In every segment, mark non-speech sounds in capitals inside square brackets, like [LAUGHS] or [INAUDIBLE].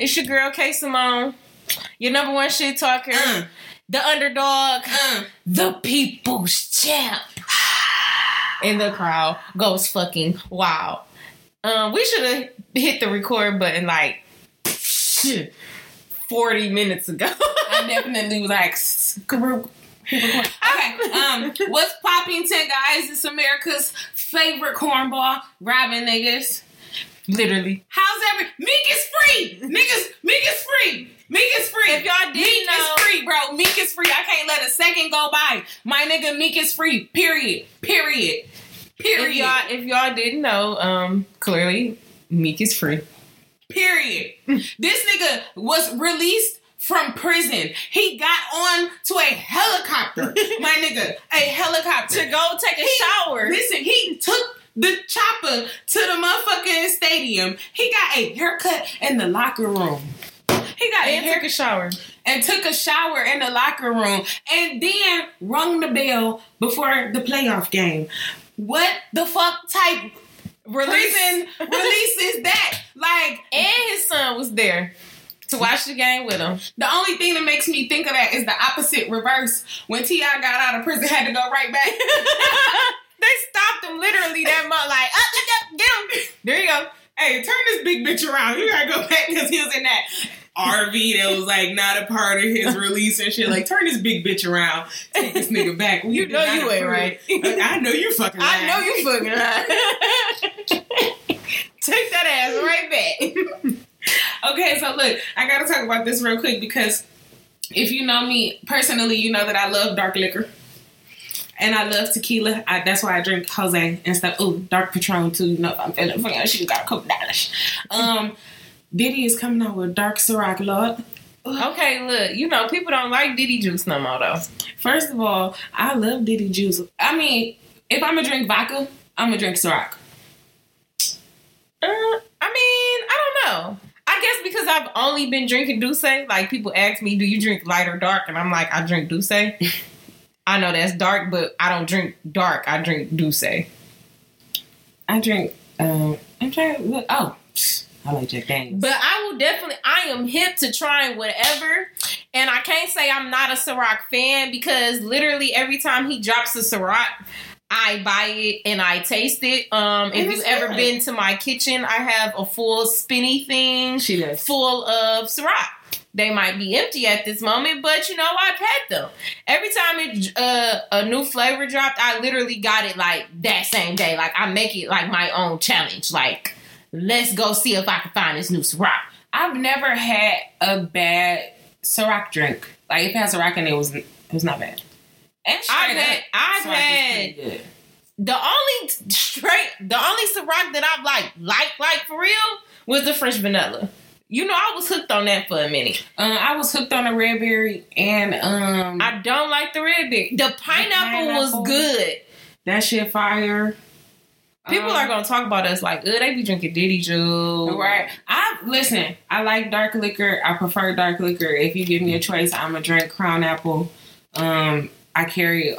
What's popping, y'all? It's your girl K Simone, your number one shit talker, Uh, the underdog, uh. the people's champ. [SIGHS] And the crowd goes fucking wild. Um, we should have hit the record button like [LAUGHS] 40 minutes ago. I definitely was like, okay. Um, [LAUGHS] what's popping, ten guys? It's America's favorite cornball, robbing niggas. Literally. How's every Meek is free? Niggas, Meek is free. Meek is free. If y'all didn't Meek know- is free, bro. Meek is free. I can't let a second go by. My nigga Meek is free. Period. Period. Period. If y'all if y'all didn't know, um, clearly Meek is free. Period. this nigga was released from prison. He got on to a helicopter. [LAUGHS] My nigga, a helicopter. To go take a He- shower. Listen, he took the chopper to the motherfucking stadium. He got a haircut in the locker room. He got a And took haircut a shower. and took a shower in the locker room and then rung the bell before the playoff game. What the fuck type prison release is that? Like, And his son was there to watch the game with him. the only thing that makes me think of that is the opposite reverse. When T.I. got out of prison, had to go right back. [LAUGHS] they stopped him literally that much. Like, up, up, get him. There you go. hey, turn this big bitch around. You gotta go back because he was in that RV that was like not a part of his release and shit. Like, turn this big bitch around. Take this nigga back. We You know you ain't right. Like, I know you fucking I know you fucking lying. [LAUGHS] Take that ass right back. Okay, so look, I gotta talk about this real quick because if you know me personally, you know that I love dark liquor. And I love tequila. I, that's why I drink Jose and stuff. Oh, dark Patron too. You know, if I'm feeling funny, she got a couple dollars. Um, Diddy is coming out with dark Ciroc, Lord. Okay, look, you know, people don't like Diddy juice no more though. First of all, I love Diddy juice. I mean, if I'm gonna drink vodka, I'm gonna drink Ciroc. Uh, I mean, I don't know. I guess because I've only been drinking D'usse, like people ask me, do you drink light or dark? And I'm like, I drink D'usse. [LAUGHS] I know that's dark, but I don't drink dark. I drink D'usse. I drink. Um, I'm trying look. Oh, I like Jack Daniels. But I will definitely, I am hip to trying whatever. And I can't say I'm not a Ciroc fan because literally every time he drops a Ciroc, I buy it and I taste it. Um, if you've ever been to my kitchen, I have a full spinny thing she does. full of Ciroc. They might be empty at this moment, but you know I've had them. Every time it uh, a new flavor dropped, I literally got it like that same day. Like I make it like my own challenge. Like let's go see if I can find this new Ciroc. I've never had a bad Ciroc drink. Like if it has Ciroc in it, it was it was not bad. And straight I've had up, I've had the only straight the only Ciroc that I've like like like for real was the French vanilla. You know I was hooked on that for a minute. Um, I was hooked on the red berry and um I don't like the red berry. The pineapple, was pineapple. good. that shit fire. People Um, are gonna talk about us like, oh, they be drinking Diddy juice. Right. I listen. I like dark liquor. I prefer dark liquor. If you give me a choice, I'm gonna drink Crown Apple. Um, I carry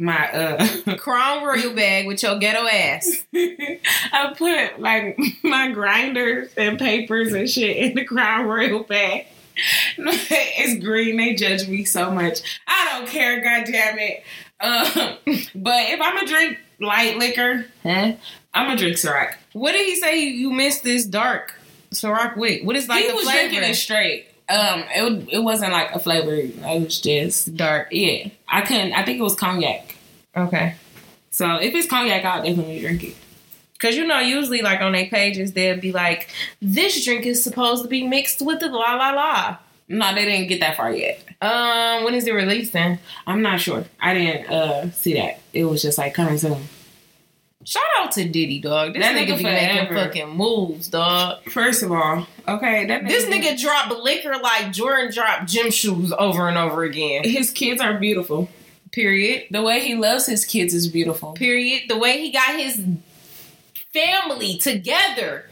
my uh. [LAUGHS] Crown Royal bag with your ghetto ass. [LAUGHS] I put like [LAUGHS] my grinders and papers and shit in the Crown Royal bag. it's green. They judge me so much. I don't care. God damn it. Um, but if I'm gonna drink light liquor, Huh? I'm gonna drink Ciroc. What did he say you missed this dark Ciroc with? What is like he the was flavor? drinking it straight. Um, it it wasn't like a flavor. It was just dark. yeah. I couldn't. I think it was cognac. Okay. So if it's cognac, I'll definitely drink it. Cause you know, usually like on their pages, they'll be like, "This drink is supposed to be mixed with the la la la." No, they didn't get that far yet. Um, when is it releasing? I'm not sure. I didn't uh see that. It was just like coming soon. Shout out to Diddy, dog. This That nigga, nigga be making fucking moves, dog. First of all, okay, that This nigga dropped liquor like Jordan dropped gym shoes over and over again. his kids are beautiful. Period. The way he loves his kids is beautiful. Period. The way he got his family together.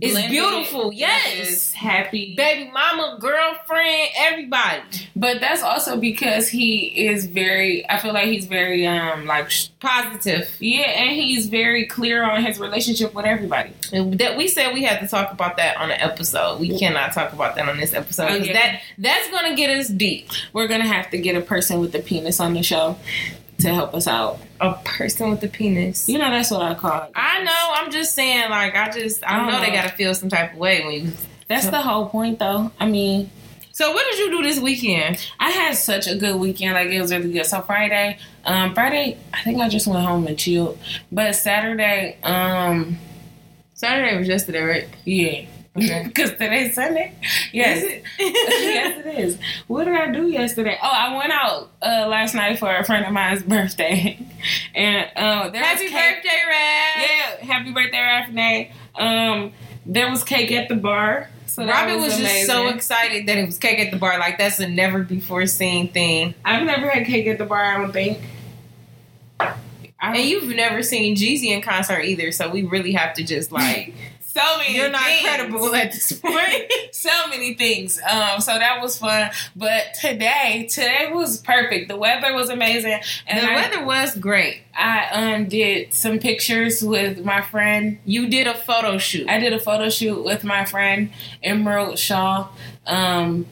It's blended. beautiful, yes. is happy. baby mama, girlfriend, everybody. But that's also because he is very. I feel like he's very um like Positive. yeah, and he's very clear on his relationship with everybody. And That we said we had to talk about that on an episode. We cannot talk about that on this episode Oh, 'cause yeah. that that's gonna get us deep. We're gonna have to get a person with a penis on the show to help us out. A person with a penis. You know that's what I call it. I know. I'm just saying. Like I just I I don't know they gotta feel some type of way when you. That's the whole point, though. I mean, So what did you do this weekend? I had such a good weekend. Like it was really good. So Friday, um, Friday, I think I just went home and chilled. But Saturday, um, Saturday was yesterday, right? yeah, Okay. [LAUGHS] because today's Sunday. Yes, [LAUGHS] yes, it is. What did I do yesterday? Oh, I went out uh, last night for a friend of mine's birthday, [LAUGHS] and uh, there Happy was cake. birthday, Rad. Yeah, happy birthday, Raffinay. Um, there was cake at the bar. So Robin was, just so excited that it was cake at the bar. Like that's a never before seen thing. I've never had cake at the bar. I don't think. I And you've never seen Jeezy in concert either, so we really have to just like so many. you're not things. credible at this point. [LAUGHS] so many things. Um, so that was fun. But today, today was perfect. The weather was amazing, and the I, weather was great. I um did some pictures with my friend. You did a photo shoot. I did a photo shoot with my friend Emerald Shaw. Um,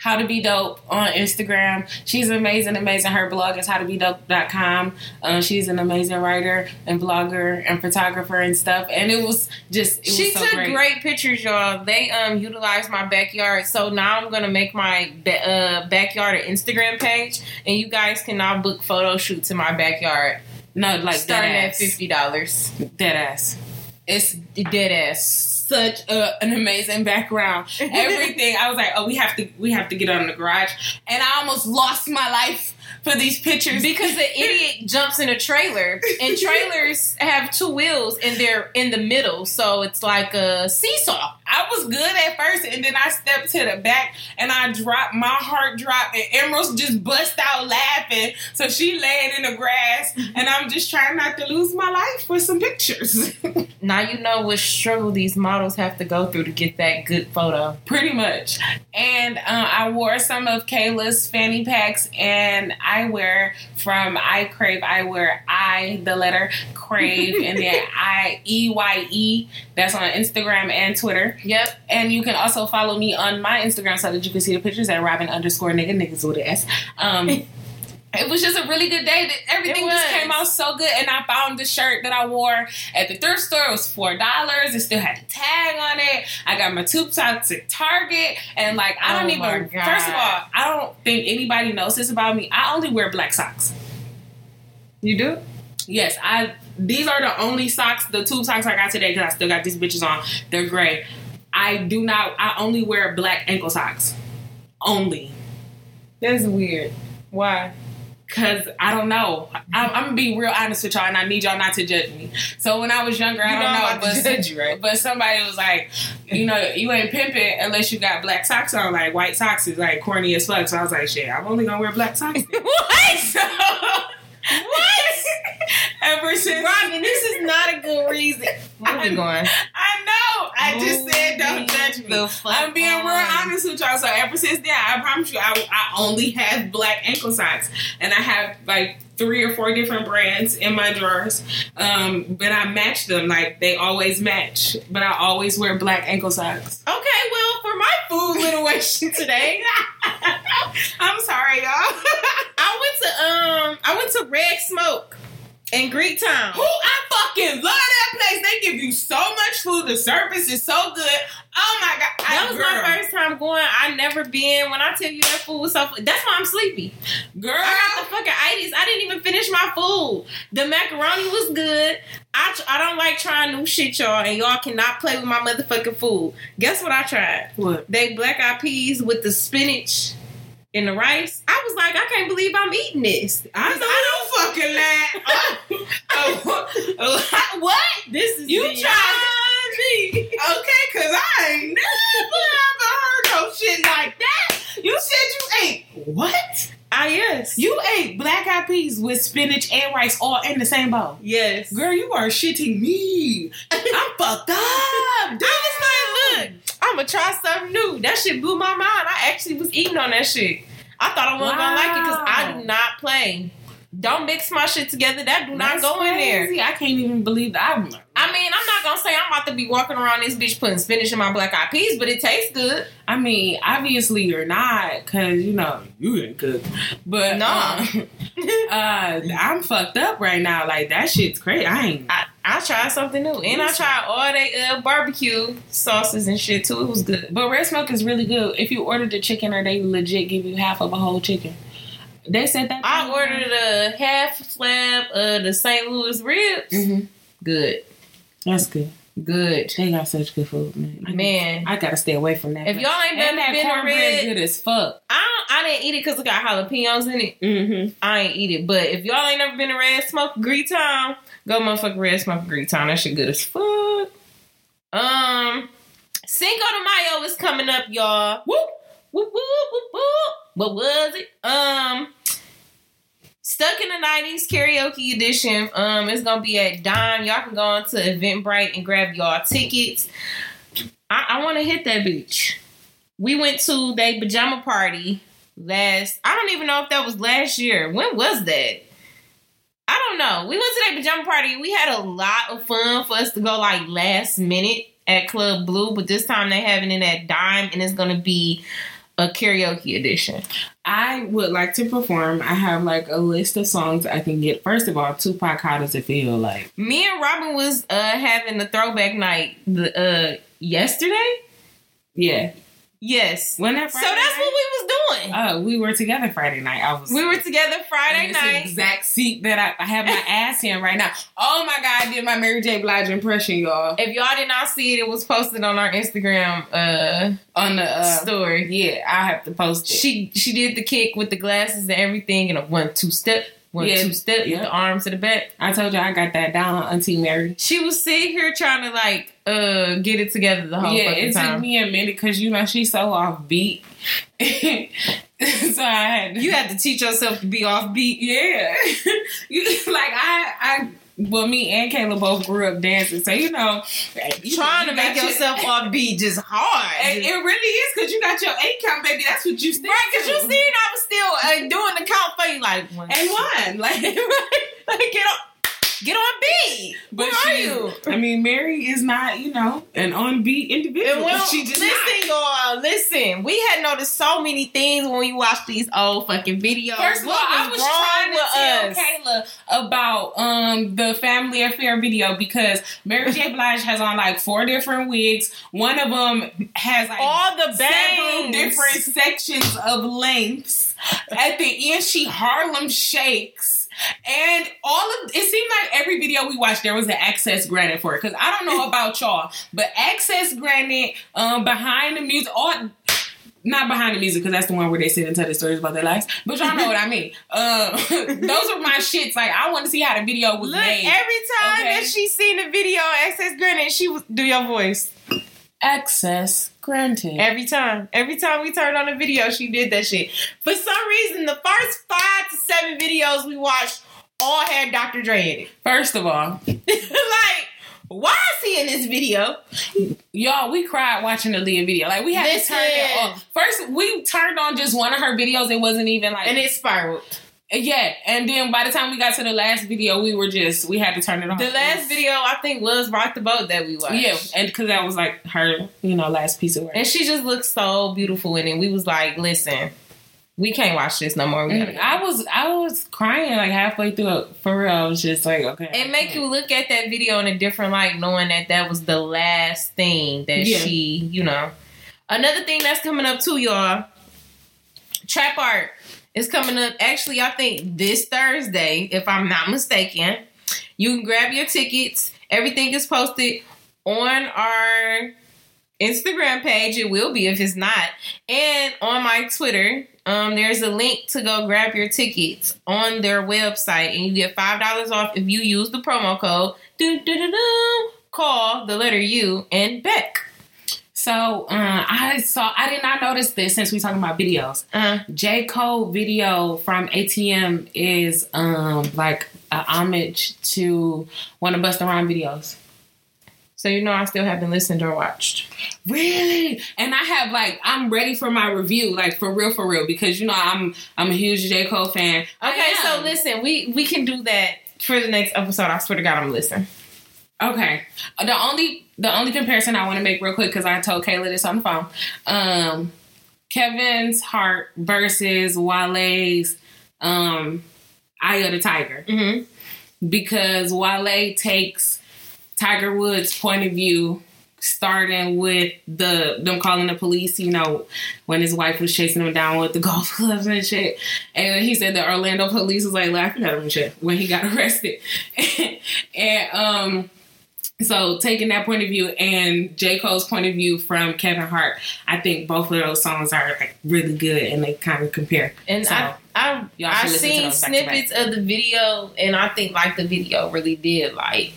how to be dope on Instagram. She's amazing, amazing. Her blog is howtobedope.com. Uh, she's an amazing writer and blogger and photographer and stuff. And it was just, it she was so took great. great. pictures, y'all. They um utilized my backyard, so now I'm gonna make my ba- uh, backyard an Instagram page, and you guys can now book photo shoots in my backyard, No, like starting at fifty dollars. Dead ass. It's Dead ass. Such a, an amazing background. [LAUGHS] Everything. I was like, oh, we have to, we have to get on the garage, and I almost lost my life for these pictures Because the [LAUGHS] idiot jumps in a trailer, and trailers have two wheels, and they're in the middle, so it's like a seesaw. I was good at first, and then I stepped to the back, and I dropped. My heart dropped, and Emerald just bust out laughing. So she laying in the grass, and I'm just trying not to lose my life for some pictures. [LAUGHS] Now you know what struggle these models have to go through to get that good photo. Pretty much. And uh, I wore some of Kayla's fanny packs and eyewear from I Crave Eyewear. I, the letter Crave, and then [LAUGHS] I E Y E. That's on Instagram and Twitter. Yep. And you can also follow me on my Instagram so that you can see the pictures at Robin underscore nigga niggas with an S. Um, [LAUGHS] it was just a really good day. Everything just came out so good, and I found the shirt that I wore at the thrift store. It was four dollars. It still had the tag on it. I got my tube socks at Target, and like I don't Oh even. First of all, I don't think anybody knows this about me. I only wear black socks. You do? Yes, I. These are the only socks, the tube socks I got today because I still got these bitches on. They're gray. I do not. I only wear black ankle socks. Only. That's weird. Why? Cause I don't know. I'm, I'm gonna be real honest with y'all, and I need y'all not to judge me. So when I was younger, I You don't know know, but judge you, right? but somebody was like, you know, you ain't pimping unless you got black socks on. Like white socks is like corny as fuck. So I was like, shit, I'm only gonna wear black socks. [LAUGHS] what? [LAUGHS] so, what? Ever since Robin, this is not a good reason. Where are we going? I know. I just said don't judge me. I'm being real honest with y'all. So ever since then, I promise you, I, I only have black ankle socks, and I have like three or four different brands in my drawers. Um, but I match them like they always match. But I always wear black ankle socks. Okay, well, for my food [LAUGHS] literation today, [LAUGHS] I'm sorry, y'all. [LAUGHS] I went to um I went to Red Smoke in Greek Town. Who I fucking love that place. They give you so much food. The service is so good. Oh my god, I, That was girl, my first time going. I never been. When I tell you that food was so, that's why I'm sleepy. girl. I got the fucking itis. I didn't even finish my food. The macaroni was good. I tr- I don't like trying new shit, y'all, and y'all cannot play with my motherfucking food. Guess what I tried? what? They black eyed peas with the spinach and the rice. I was like, I can't believe I'm eating this. I don't fucking laugh. oh, oh, what? This is You tried me. Okay, cause I ain't never ever heard no shit like that. You said you ate what? Ah, yes. You ate black eyed peas with spinach and rice all in the same bowl. yes. Girl, you are shitting me. I'm fucked up. [LAUGHS] I was gonna try something new. That shit blew my mind. I actually was eating on that shit. I thought I wasn't gonna like it because I do not play. Don't mix my shit together. That do not That's go in there. I can't even believe that. I'm, I mean, I'm not gonna say I'm about to be walking around this bitch putting spinach in my black eyed peas, but it tastes good. I mean, obviously you're not, cause you know you ain't cook. But Nah. um, [LAUGHS] uh, I'm fucked up right now. Like that shit's crazy. I ain't. I, I tried something new, and I tried all they uh, barbecue sauces and shit too. It was good. But red smoke is really good. If you order the chicken, or they legit give you half of a whole chicken. They said that. I ordered a half slab of the St. Louis ribs. Mhm. Good, That's good. good. They got such good food, man. I, Man, I gotta stay away from that. if y'all ain't and that been cornbread good as fuck. I don't, I didn't eat it because it got jalapenos in it. Mm-hmm. I ain't eat it. But if y'all ain't never been to Red Smoke Greek Town, go motherfucker Red Smoke Greek Town. That shit good as fuck. Um, Cinco de Mayo is coming up, y'all. Whoop, whoop, whoop, whoop, whoop. What was it? Um, Stuck in the 90s karaoke edition. Um, it's gonna be at Dime. Y'all can go on to Eventbrite and grab y'all tickets. I, I want to hit that beach. We went to their pajama party last. I don't even know if that was last year. When was that? I don't know. We went to their pajama party. We had a lot of fun for us to go like last minute at Club Blue, but this time they having it at Dime, and it's gonna be a karaoke edition. I would like to perform. I have like a list of songs I can get. First of all, Tupac, how does it feel like? Me and Robin was uh having the throwback night the uh yesterday. Yeah. Yes. When that So that's night? what we was doing. Uh, we were together Friday night. I was. we were together Friday night. exact seat that I, I have my [LAUGHS] ass in right now. Oh my god, I did my Mary J. Blige impression, y'all. If y'all did not see it, it was posted on our Instagram uh On the uh, story. yeah, I have to post it. She she did the kick with the glasses and everything in a one two step, one Yeah, two step yeah. with the arms to the back. I told you I got that down, Auntie Mary. She was sitting here trying to like uh get it together the whole yeah, fucking it time. took me a minute because you know she's so offbeat. [LAUGHS] so I had to, you had to teach yourself to be offbeat. yeah, [LAUGHS] you, like I I well me and Kayla both grew up dancing, so you know you, Trying you to make your- [LAUGHS] yourself offbeat just hard. And it really is because you got your eight count, baby. That's what you stick Right, because you seen I was still uh, doing the count for you, like one, and one [LAUGHS] like. [LAUGHS] like get on, get on beat. But Where are you? I mean, Mary is not, you know, an on beat individual. And well, she just listen, y'all. Listen, we had noticed so many things when we watched these old fucking videos. First of all, I was trying to tell us? Kayla about um the family affair video because Mary J. [LAUGHS] Blige has on like four different wigs. One of them has like all the several different sections of lengths. At the end, she Harlem shakes. And all of it seemed like every video we watched there was an access granted for it. Because I don't know [LAUGHS] about y'all, but access granted um behind the music, all not behind the music because that's the one where they sit and tell the stories about their lives. But y'all know what I mean. Um, [LAUGHS] [LAUGHS] those are my shits. Like I want to see how the video was Look, made. every time Okay. that she seen the video Access Granted, she was do your voice. Access granted. Every time. Every time we turned on a video, she did that shit. For some reason, the first five to seven videos we watched all had Dr. Dre in it. First of all, [LAUGHS] like, why is he in this video? Y'all, we cried watching the Aaliyah video. Like we had Listen. to turn it on. First, we turned on just one of her videos. It wasn't even like And it spiraled. Yeah. And then by the time we got to the last video, we were just we had to turn it on. The last video I think was Rock the Boat that we watched. yeah, and because that was like her, you know, last piece of work. And she just looked so beautiful in it. We was like, listen, we can't watch this no more. Mm, go. I was I was crying like halfway through it. For real, I was just like, okay. It make you look at that video in a different light, knowing that that was the last thing that Yeah. she, you know. Another thing that's coming up too, y'all. Trap art is coming up. Actually, I think this Thursday, if I'm not mistaken. You can grab your tickets. Everything is posted on our Instagram page. It will be if it's not, and on my Twitter. Um, there's a link to go grab your tickets on their website, and you get five dollars off if you use the promo code. Call the letter U and Beck. So uh, I saw I did not notice this since we talking about videos. Uh, J. Cole video from ATM is um like a homage to one of Busta Rhymes videos. So you know I still haven't listened or watched. Really? And I have like I'm ready for my review, like for real, for real, because you know I'm I'm a huge J Cole fan. Okay, so listen, we we can do that for the next episode. I swear to God, I'm listening. Okay. The only the only comparison I want to make real quick because I told Kayla this on the phone. Um, Kevin's Heart versus Wale's um, Eye of the Tiger. Mm-hmm. Because Wale takes Tiger Woods' point of view, starting with the them calling the police, you know, when his wife was chasing him down with the [LAUGHS] golf clubs and shit. And he said the Orlando police was like laughing at him and shit when he got [LAUGHS] arrested. [LAUGHS] and um so taking that point of view and J. Cole's point of view from Kevin Hart, I think both of those songs are like really good and they kind of compare. And So, I I y'all I should listen to seen those back to back. snippets of the video, and I think like the video really did like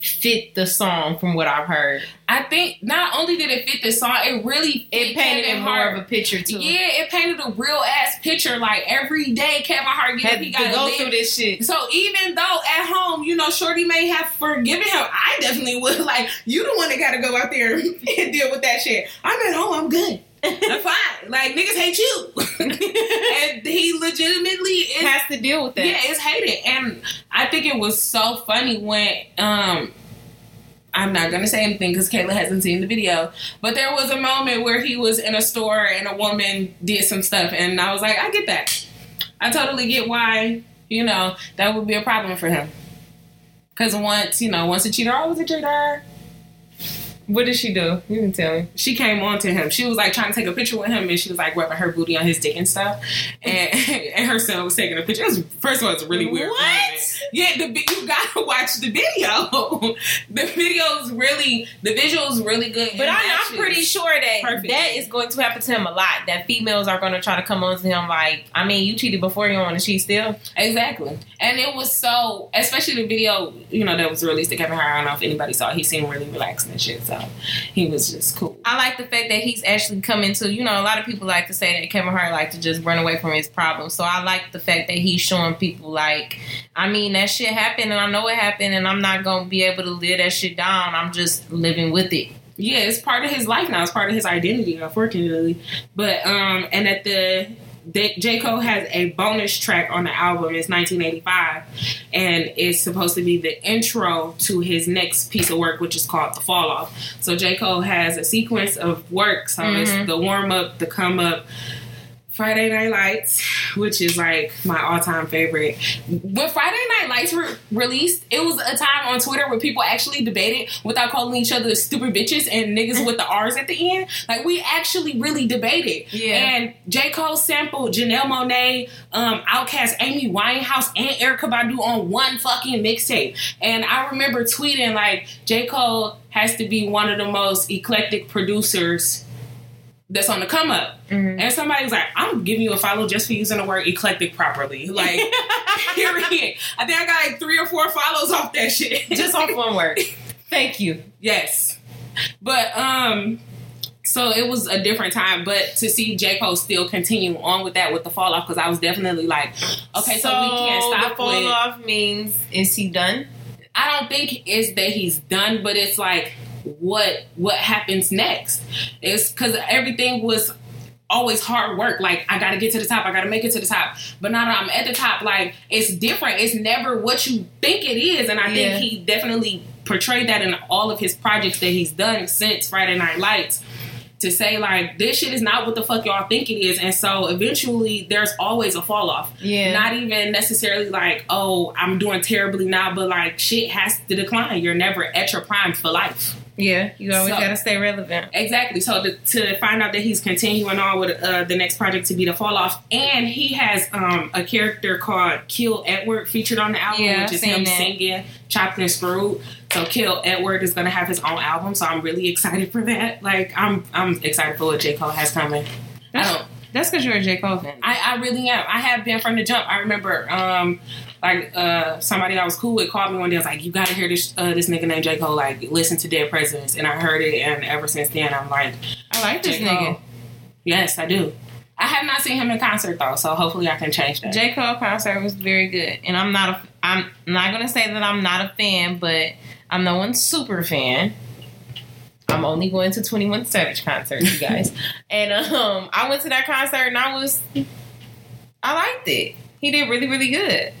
fit the song from what I've heard. I think not only did it fit the song, it really It painted Kevin it more Hart. of a picture too. Yeah, it painted a real ass picture. Like every day, Kevin Hart get up, to he got go live. through this shit. So even though at home, you know, Shorty may have forgiven him, I definitely would. [LAUGHS] Like, you the one that got to go out there [LAUGHS] and deal with that shit. I'm at home. I'm good. I'm [LAUGHS] fine. Like niggas hate you, and he legitimately is. Has to deal with that. Yeah, it's hated, and I think it was so funny when um. I'm not gonna say anything because Kayla hasn't seen the video, but there was a moment where he was in a store and a woman did some stuff, and I was like, I get that. I totally get why you know that would be a problem for him. Because once you know, once a cheater, always a cheater. What did she do? You can tell me. She came on to him. She was like trying to take a picture with him, and she was like rubbing her booty on his dick and stuff. And [LAUGHS] and her son was taking a picture. It was, first of all, it's really weird. What? moment. Yeah, the you gotta [LAUGHS] watch the video. the video's really, the visual's really good. But and I, I'm pretty sure that Perfect. that is going to happen to him a lot. That females are going to try to come on to him like, I mean, you cheated before, you want to cheat still. Exactly. And it was so, especially the video, you know, that was released to Kevin Hart. I don't know if anybody saw it. He seemed really relaxed and shit. So he was just cool. I like the fact that he's actually coming to, you know, a lot of people like to say that Kevin Hart like to just run away from his problems. So I like the fact that he's showing people like, I mean, that shit happened and I know it happened and I'm not to be able to live that shit down. I'm just living with it. Yeah, it's part of his life now. It's part of his identity, unfortunately. But um, and at the J. Cole has a bonus track on the album. It's 1985, and it's supposed to be the intro to his next piece of work, which is called The Fall Off. So J. Cole has a sequence of work. So Mhm. it's the warm up, the come up, Friday Night Lights, which is like my all time favorite. When Friday Night Lights were released, it was a time on Twitter where people actually debated without calling each other stupid bitches and niggas with the R's at the end. Like we actually really debated. Yeah. And J. Cole sampled Janelle Monáe, um, Outkast, Amy Winehouse, and Erykah Badu on one fucking mixtape. And I remember tweeting like J. Cole has to be one of the most eclectic producers that's on the come up. Mhm. And somebody was like, I'm giving you a follow just for using the word eclectic properly. Like, [LAUGHS] period. I think I got like three or four follows off that shit. just off one word. Thank you. yes. But, um, so it was a different time, but to see J. Cole still continue on with that with the fall off, because I was definitely like, okay, so, we can't stop The fall with. off means is he done? I don't think it's that he's done, but it's like what what happens next. It's because everything was always hard work. Like I gotta get to the top, I gotta make it to the top. But now that I'm at the top, like it's different. It's never what you think it is, and I Yeah. think he definitely portrayed that in all of his projects that he's done since Friday Night Lights. To say like this shit is not what the fuck y'all think it is, and so eventually there's always a fall off Yeah. not even necessarily like, oh, I'm doing terribly now, but like shit has to decline. You're never at your prime for life. Yeah. You always So- got to stay relevant. Exactly. So to, to find out that he's continuing on with uh, the next project to be the fall off, and he has um, a character called Kill Edward featured on the album, Yeah, which is him that. singing Chopped and Screwed. So Kill Edward is going to have his own album, so I'm really excited for that. Like I'm I'm excited for what J Cole has coming. I don't. That's because you're a J. Cole fan. I, I really am. I have been from the jump. I remember, um, like uh, somebody I was cool with called me one day. I was like, "You got to hear this uh, this nigga named J Cole. Like, listen to Dead Presidents." And I heard it, and ever since then, I'm like, I like this J. Nigga. "Yes, I do." I have not seen him in concert though, so hopefully I can change that. J. Cole concert was very good, and I'm not a. I'm not gonna say that I'm not a fan, but I'm no one super fan. I'm only going to 21 Savage concert, you guys. [LAUGHS] and um, I went to that concert and I was, I liked it. He did really, really good.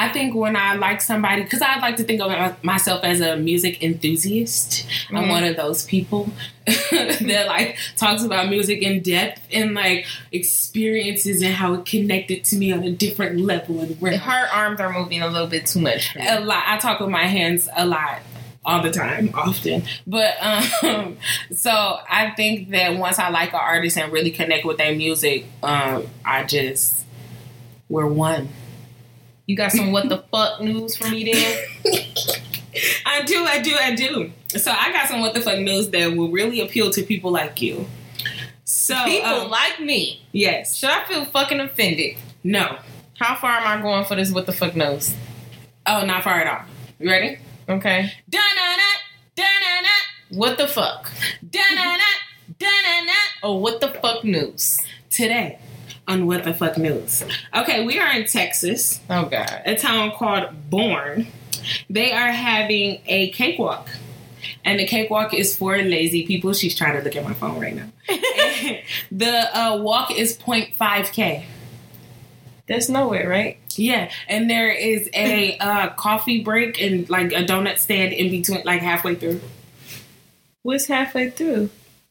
I think when I like somebody, because I like to think of myself as a music enthusiast. Mm-hmm. I'm one of those people [LAUGHS] that like talks about music in depth and like experiences and how it connected to me on a different level. And where her arms are moving a little bit too much. A lot. I talk with my hands a lot all the time, often. But um, [LAUGHS] so I think that once I like an artist and really connect with their music, um, I just we're one. You got some what the fuck news for me then? I do, I do, I do. So I got some what the fuck news that will really appeal to people like you. So people um, like me. Yes. Should I feel fucking offended? No. How far am I going for this what the fuck news? Oh, not far at all. You ready? Okay. Da-na-na, da-na-na. What the fuck? Da-na-na, da-na-na. Oh, what the fuck news? Today on What the Fuck News. Okay, we are in Texas. Oh God. A town called Bourne. They are having a cakewalk. And the cakewalk is for lazy people. She's trying to look at my phone right now. [LAUGHS] the uh, walk is 0.5k. That's nowhere, right? Yeah, and there is a [LAUGHS] uh, coffee break and like a donut stand in between, like halfway through. What's halfway through?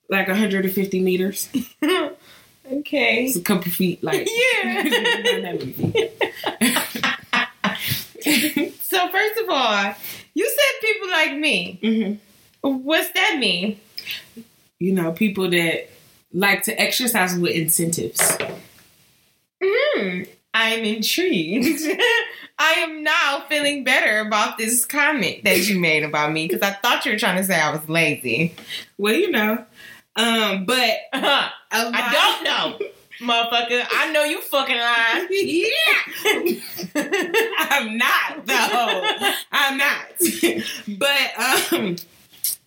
Like 150 meters. [LAUGHS] Okay. It's a couple feet, like [LAUGHS] yeah. [LAUGHS] [LAUGHS] so first of all, you said people like me. Mm-hmm. What's that mean? You know, people that like to exercise with incentives. Hmm. I'm intrigued. I am now feeling better about this comment that you made about me because I thought you were trying to say I was lazy. Well, you know, um, but uh, [LAUGHS] I don't know. Motherfucker, I know you fucking lying. [LAUGHS] yeah. [LAUGHS] I'm not though. I'm not. but um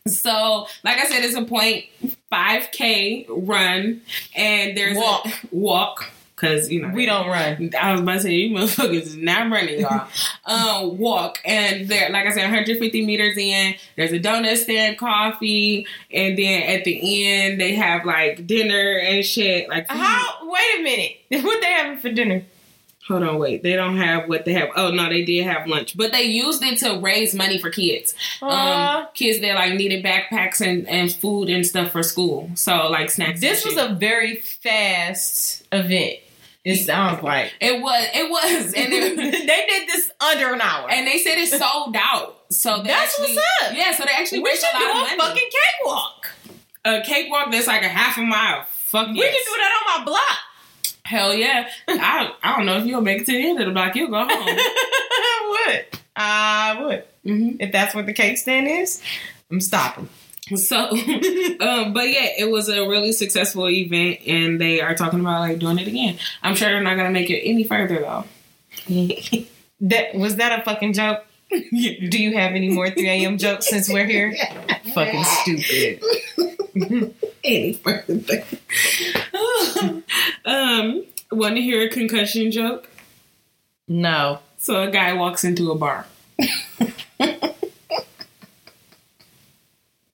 so like I said, it's a point five K run and there's walk. a walk Cause you know we don't run. I was about to say you motherfuckers is not running, y'all. [LAUGHS] um, walk and there, like I said, 150 meters in. There's a donut stand, coffee, and then at the end they have like dinner and shit. Like how? Wait a minute, [LAUGHS] what they having for dinner? Hold on, wait. They don't have what they have. Oh no, they did have lunch, but they used it to raise money for kids. Um, kids that like needed backpacks and, and food and stuff for school. So like snacks. This was a very fast event. It sounds like it was. It was, and it, [LAUGHS] they did this under an hour, and they said it sold out. So that's actually, what's up. Yeah, so they actually we should do a fucking cakewalk. A cakewalk that's like a half a mile. Fuck we yes. can do that on my block. Hell yeah! I I don't know if you'll make it to the end of the block. You'll go home. [LAUGHS] I would. I would. Mm-hmm. If that's what the cake stand is, I'm stopping. So, [LAUGHS] um, but yeah, it was a really successful event, and they are talking about like doing it again. I'm sure they're not gonna make it any further though. [LAUGHS] that was that a fucking joke? [LAUGHS] Do you have any more 3 a.m. jokes since we're here? fucking stupid. any further? um, want to hear a concussion joke? No. So a guy walks into a bar.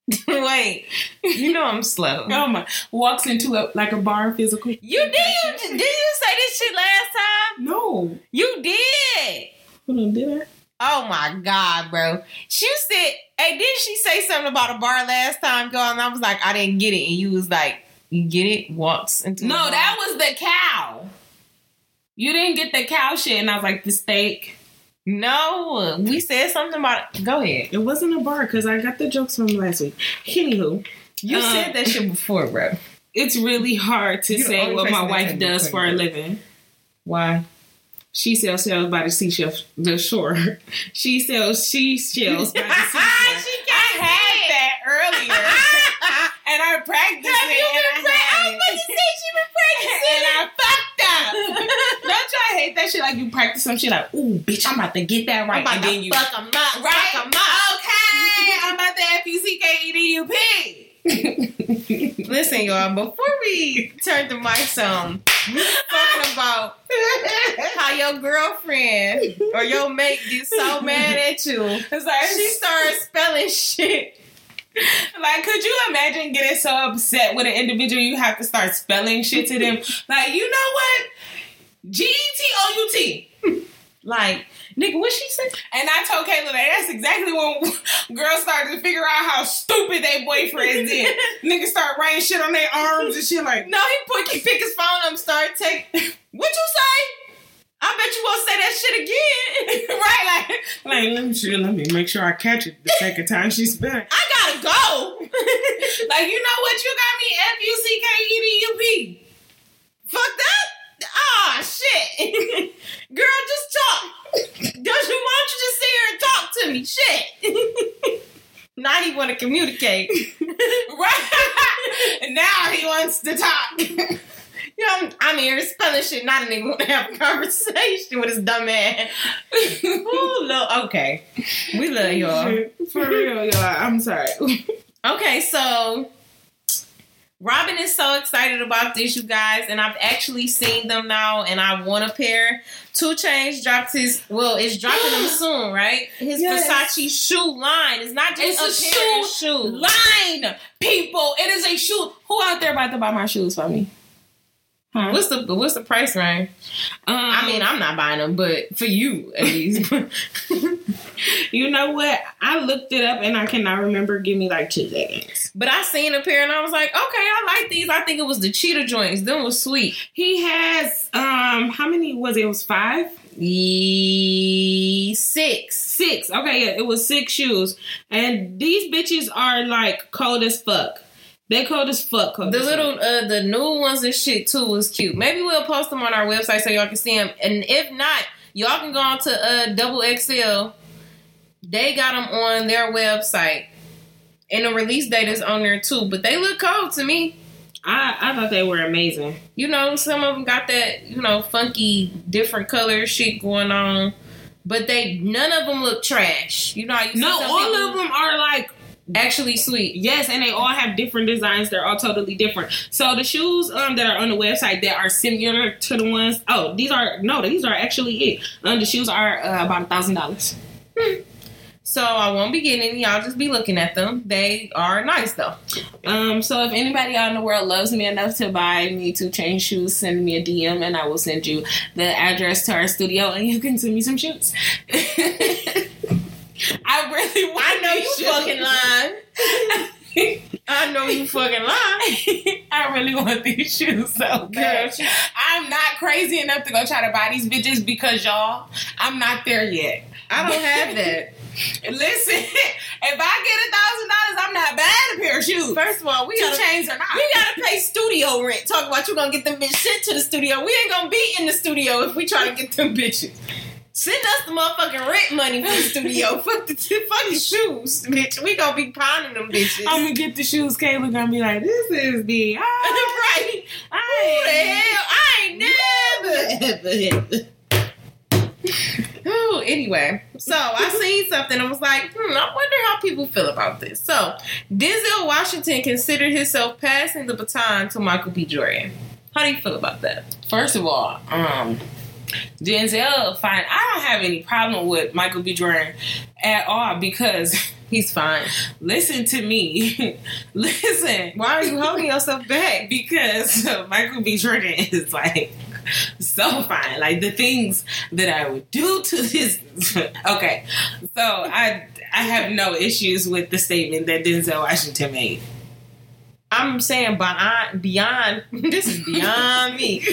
[LAUGHS] Wait, you know I'm slow. Oh my! Walks into a like a bar physical. You did you did you say this shit last time? No, you did. Hold on, did I? Oh my god, bro! She said, "Hey, didn't she say something about a bar last time?" Girl, and I was like, "I didn't get it," and you was like, "You get it?" Walks into no, that was the cow. You didn't get the cow shit, and I was like, "The steak." No, we said something about it. Go ahead. It wasn't a bar because I got the jokes from last week. Anywho, you um, said that shit before, bro. It's really hard to You're say what my wife does for a living. Why? She sells shells by the seashell, The shore. [LAUGHS] She sells she shells by the [LAUGHS] seashore. I had that earlier, [LAUGHS] and I practiced Have it. You been pra- I was about to say she been practicing, and I fucked up. Don't try to hate that shit like you practice some shit like, ooh, bitch, I'm about to get that right. I'm about and to then you fuck them up, right? Fuck 'em up. Okay, I'm about to F U C K E D U P. Listen, y'all, before we turn the mics on, we talking about how your girlfriend or your mate gets so mad at you. It's like she started spelling shit Like, could you imagine getting so upset with an individual you have to start spelling shit to them? like, you know what? G E T O U T. Like, nigga, what she said? And I told Kayla that that's exactly when [LAUGHS] girls started to figure out how stupid they boyfriends did. [LAUGHS] Niggas start writing shit on their arms and shit like, No, he put he pick his phone up and start take. [LAUGHS] What you say? I bet you won't say that shit again. right? Like, like let me see, let me make sure I catch it the second time she spell it. I gotta go. Like, you know what? You got me F U C K E D U P. Fuck that. Ah, shit. Girl, just talk. Don't you want you just sit here and talk to me? Shit. now he want to communicate. [LAUGHS] Right? now he wants to talk. You know, I'm, here spelling shit. Not even want to have a conversation with his dumb ass. [LAUGHS] Ooh, Lord. Okay, we love y'all. For real, y'all. I'm sorry. Okay, so Robin is so excited about this, you guys, and I've actually seen them now, and I want a pair. 2 Chainz dropped his well, it's dropping them [GASPS] soon, right? His Yes. Versace shoe line. It's not just It's a, a of shoe. Line, people. It is a shoe. Who out there about to buy my shoes for me? Huh? What's the what's the price range? Um, I mean, I'm not buying them, but for you at [LAUGHS] least. you know what? I looked it up and I cannot remember. Give me like two seconds. but I seen a pair and I was like, okay, I like these. I think it was the cheetah joints. Them was sweet. He has um, how many was it? It was five. Ye six. Six. Okay, yeah, it was six shoes. And these bitches are like cold as fuck. They cold as fuck. Cold The as little, fuck. uh, the new ones and shit too was cute. Maybe we'll post them on our website so y'all can see them. And if not, y'all can go on to uh, Double XL. They got them on their website, and the release date is on there too. But they look cold to me. I, I thought they were amazing. You know, some of them got that you know funky, different color shit going on. But they none of them look trash. You know, you No, all people of them are like actually sweet. yes, and they all have different designs. They're all totally different. So the shoes um that are on the website that are similar to the ones. Oh, these are no, these are actually it. Um, the shoes are uh, about a thousand dollars. So I won't be getting any. Y'all just be looking at them. They are nice though. Um, so if anybody out in the world loves me enough to buy me 2 Chainz shoes, send me a DM and I will send you the address to our studio and you can send me some shoes. [LAUGHS] I really want I know you shoes. fucking lying. [LAUGHS] I know you fucking lying. I really want these shoes so bad. Girl, I'm not crazy enough to go try to buy these bitches because y'all, I'm not there yet. I don't have that. [LAUGHS] Listen, if I get a thousand dollars, I'm not buying a pair of shoes. First of all, we Two gotta chains or not. we gotta pay studio rent. Talk about you gonna get them bitch shit to the studio. We ain't gonna be in the studio if we try to get them bitches. Send us the motherfucking rent money for the studio. [LAUGHS] Fuck the fuck the shoes, bitch. We gonna be pounding them bitches. I'm gonna get the shoes. Kayla gonna be like, "This is the [LAUGHS] right. I Who the hell? I ain't never. [LAUGHS] oh, anyway, so I seen something and was like, hmm, I wonder how people feel about this. So, Denzel Washington considered himself passing the baton to Michael B. Jordan. How do you feel about that? First of all, um, Denzel, fine. I don't have any problem with Michael B. Jordan at all because [LAUGHS] He's fine. listen to me, [LAUGHS] listen. Why are you holding yourself back? [LAUGHS] Because Michael B. Jordan is like so fine. Like the things that I would do to this. okay, so I I have no issues with the statement that Denzel Washington made. I'm saying beyond, beyond. This is beyond me.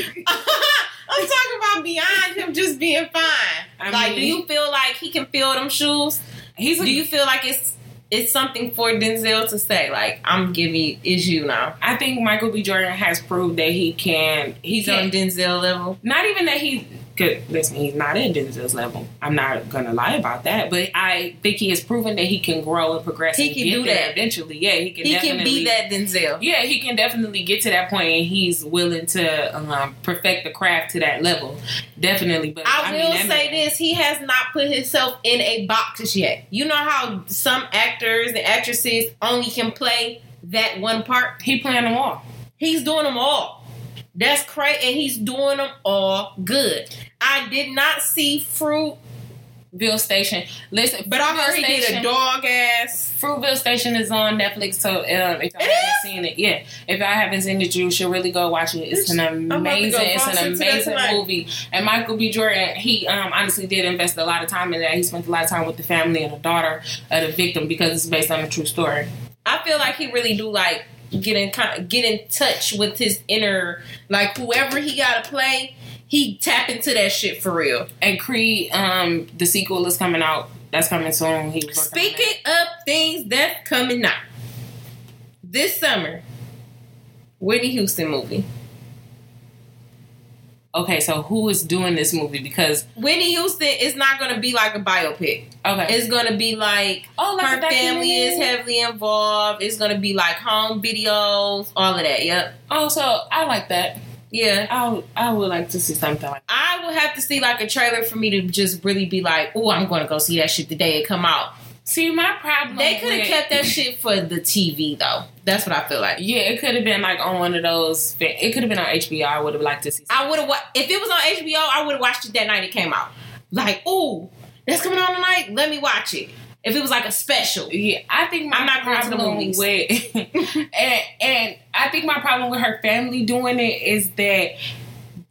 I'm talking about beyond him just being fine. I like, mean- do you feel like he can feel them shoes? He's a Do you feel like it's it's something for Denzel to say? Like, I'm giving is you now. I think Michael B. Jordan has proved that he can. He's can- on Denzel level. not even that he could listen. He's not at Denzel's level. I'm not gonna lie about that, but I think he has proven that he can grow and progress. He and can do that. eventually. Yeah, he can. He can be that Denzel. Yeah, he can definitely get to that point, and he's willing to um, perfect the craft to that level. Definitely, but I, mean, will that say man- this: he has not put himself in a box yet. You know how some actors and actresses only can play that one part. he playing them all. He's doing them all. That's crazy, and he's doing them all good. I did not see fruit Fruitvale Station. Listen, But I heard he did a dog ass. Fruitvale Station is on Netflix, so um, if y'all It haven't seen it, yeah, if y'all haven't seen it, you should really go watch it. It's an about to amazing, it's an amazing movie. And Michael B. Jordan, he um, honestly did invest a lot of time in that. He spent a lot of time with the family and the daughter of the victim because it's based on a true story. I feel like he really do like get in kind of get in touch with his inner like whoever he got to play. He tap into that shit for real. And Creed, um, the sequel is coming out. That's coming soon. He was working on Speaking of things that's coming out this summer, Whitney Houston movie. Okay, so who is doing this movie? Because Whitney Houston is not going to be like a biopic. okay, It's going to be like oh, like her family is heavily involved. It's going to be like home videos, all of that. Yep. Oh, so I like that. Yeah. I would- I would like to see something like. I would have to see like a trailer for me to just really be like, oh, I'm going to go see that shit the day it come out. See, my problem. They could have kept that shit for the TV though. That's what I feel like. Yeah, it could have been like on one of those. It could have been on HBO. I would have liked to see. I would have wa- if it was on HBO, I would have watched it that night it came out. Like, ooh, that's coming on tonight. Let me watch it. If it was like a special. Yeah, I think my I'm not going to the movies. with [LAUGHS] and and I think my problem with her family doing it is that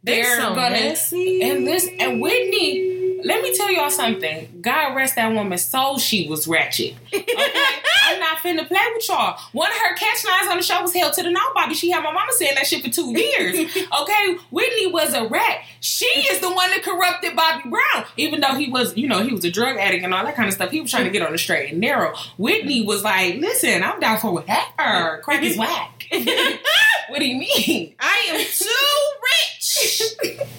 they're so gonna messy. and this and Whitney. Let me tell y'all something. God rest that woman's soul. She was ratchet. Okay, [LAUGHS] I'm not finna play with y'all. One of her catch lines on the show was "Held to the no, Bobby." She had my mama saying that shit for two years. [LAUGHS] Okay, Whitney was a rat. She is the one that corrupted Bobby Brown, even though he was, you know, he was a drug addict and all that kind of stuff. He was trying to get on the straight and narrow. Whitney was like, "Listen, I'm down for whatever. Crack is whack." [LAUGHS] what do you mean? I am too rich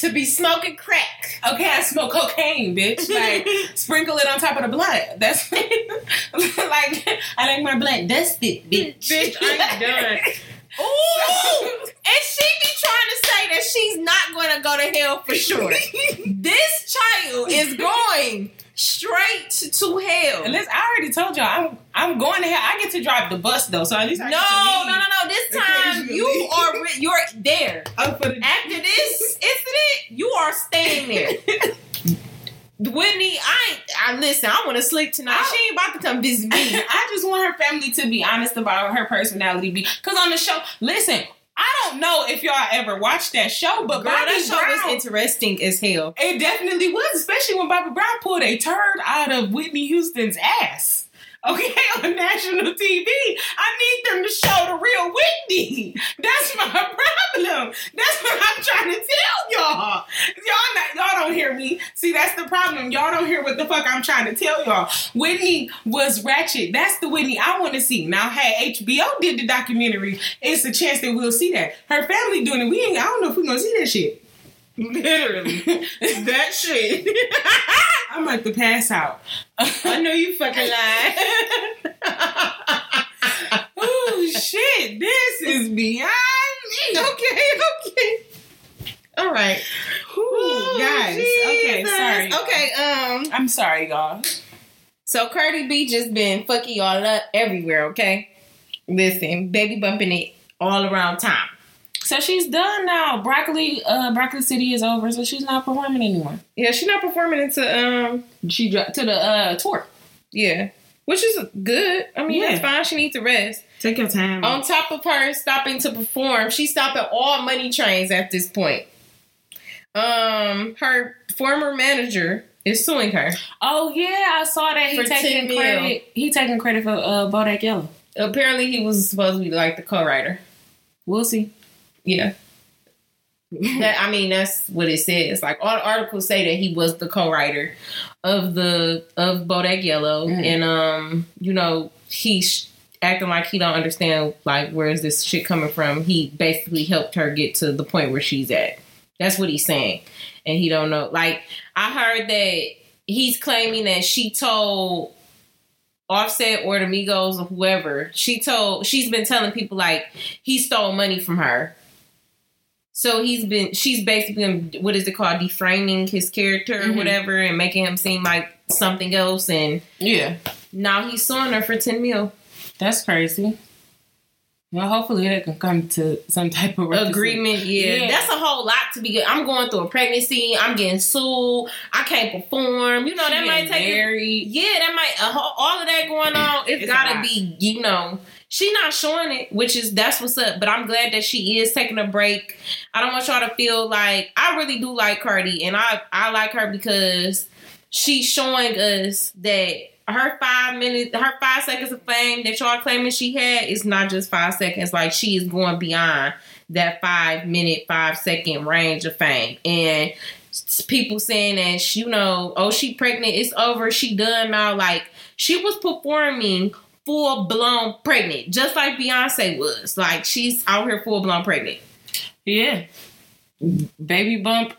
to be smoking crack. Okay, I smoke cocaine, bitch. [LAUGHS] Like sprinkle it on top of the blood. That's [LAUGHS] like I like my blood dusted, bitch. Bitch, I'm done. [LAUGHS] Ooh, and she be trying to say that she's not going to go to hell for sure. this child is going straight to hell. And listen, I already told y'all I'm I'm going to hell. I get to drive the bus though, so at least No, I no, to no, no. This time you are re- you're there. no. After [LAUGHS] this incident, you are staying there. [LAUGHS] Whitney, I. I listen. I want to sleep tonight. She ain't about to come visit me. [LAUGHS] I just want her family to be honest about her personality. Because on the show, listen, I don't know if y'all ever watched that show, but Girl, Bobby that show Brown, was interesting as hell. it definitely was, especially when Bobby Brown pulled a turd out of Whitney Houston's ass. Okay, [LAUGHS] on national TV. I need them to show the real Whitney. That's my [LAUGHS] problem. That's what I'm trying to tell y'all. Y'all not, y'all don't hear me. See, that's the problem. Y'all don't hear what the fuck I'm trying to tell y'all. Whitney was ratchet. That's the Whitney I want to see. Now, hey, HBO did the documentary. It's a chance that we'll see that. Her family doing it. We ain't. I don't know if we're gonna see that shit. Literally, [LAUGHS] that shit. I'm about to pass out. I know you fucking lied. [LAUGHS] oh shit! This is beyond me. okay, okay. All right. Ooh, Ooh, guys. Okay, sorry. Okay, um, I'm sorry, y'all. so Cardi B just been fucking y'all up everywhere, okay? Listen, baby bumping it all around town. So she's done now. Broccoli, uh, Broccoli City is over, so she's not performing anymore. Yeah, she's not performing into um She dropped to the uh tour. yeah. Which is good. I mean, Yeah. that's fine. She needs to rest. Take your time. On top of her stopping to perform, she's stopping all money trains at this point. Um, her former manager is suing her. oh yeah, I saw that he taking 10 mil. credit. He taking credit for uh, Bodak Yellow. Apparently, he was supposed to be like the co-writer. We'll see. Yeah. that I mean, that's what it says. Like all the articles say that he was the co-writer of the of Bodak Yellow, Mm. and um, you know, he's acting like he don't understand like where is this shit coming from. He basically helped her get to the point where she's at. That's what he's saying, and he don't know. Like I heard that he's claiming that she told Offset or the Migos or whoever, she told she's been telling people like he stole money from her. So he's been she's basically been what is it called deframing his character or Mhm. whatever and making him seem like something else and Yeah, now he's suing her for ten mil. that's crazy. Well, hopefully that can come to some type of agreement. Yeah. Yeah. that's a whole lot to be. I'm going through a pregnancy. I'm getting sued. I can't perform. You know She that might take. married. yeah, that might a whole, all of that going on. It's, It's gotta be. You know, she not showing it, which is that's what's up. But I'm glad that she is taking a break. I don't want y'all to feel like I really do like Cardi, and I I like her because she's showing us that her five minutes, her five seconds of fame that y'all claiming she had is not just five seconds. Like she is going beyond that five minute, five second range of fame. And people saying that you know, oh, she pregnant, it's over, she done now. Like she was performing full blown pregnant, just like Beyonce was. Like she's out here full blown pregnant. Yeah. Baby bump.